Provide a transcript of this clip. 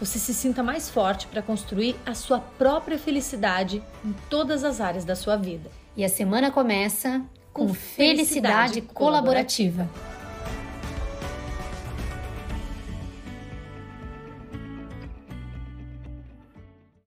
você se sinta mais forte para construir a sua própria felicidade em todas as áreas da sua vida. E a semana começa com, com felicidade, felicidade colaborativa. colaborativa.